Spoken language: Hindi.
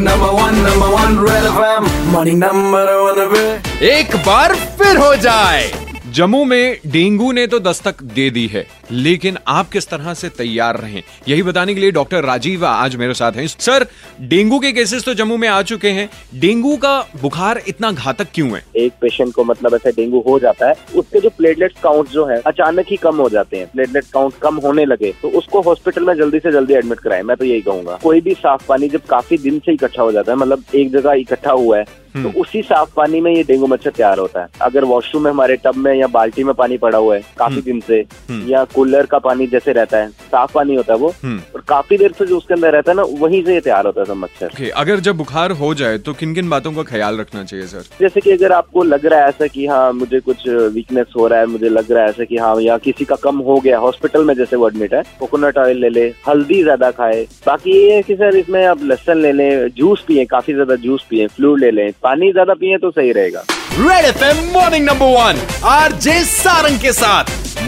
number one number one Red एक बार फिर हो जाए। जम्मू में डेंगू ने तो दस्तक दे दी है, लेकिन आप किस तरह से तैयार रहें? यही बताने के लिए डॉक्टर राजीव आज मेरे साथ हैं। सर, डेंगू के केसेस तो जम्मू में आ चुके हैं। डेंगू का बुखार इतना घातक क्यों है? एक पेशेंट को मतलब ऐसे डेंगू हो जाता है, उसके जो प्लेटलेट काउंट जो है, अचानक ही कम हो जाते हैं। प्लेटलेट काउंट कम होने लगे तो उसको हॉस्पिटल में जल्दी से जल्दी एडमिट कराए, मैं तो यही कहूँगा। कोई भी साफ़ पानी जब काफ़ी दिन से इकट्ठा हो जाता है मतलब एक जगह इकट्ठा हुआ है तो उसी साफ़ पानी में ये डेंगू मच्छर तैयार होता है। अगर वॉशरूम में हमारे टब में या बाल्टी में पानी पड़ा हुआ है काफ़ी दिन से या कूलर का पानी जैसे रहता है साफ़ पानी होता है वो और काफ़ी देर से जो उसके अंदर रहता है ना वहीं से तैयार होता है मच्छर। Okay, अगर जब बुखार हो जाए तो किन किन बातों का ख्याल रखना चाहिए सर? जैसे कि अगर आपको लग रहा है ऐसा कि हाँ मुझे कुछ वीकनेस हो रहा है मुझे लग रहा है ऐसा कि हाँ या किसी का कम हो गया हॉस्पिटल में जैसे वो एडमिट है कोकोनट ऑयल ले ले हल्दी ज़्यादा खाए। बाकी ये है कि सर इसमें आप लहसन ले लें जूस पिए काफ़ी ज़्यादा जूस पिए फ्लू ले लें पानी ज़्यादा पिए तो सही रहेगा। Red FM morning number one RJ Sarang के साथ।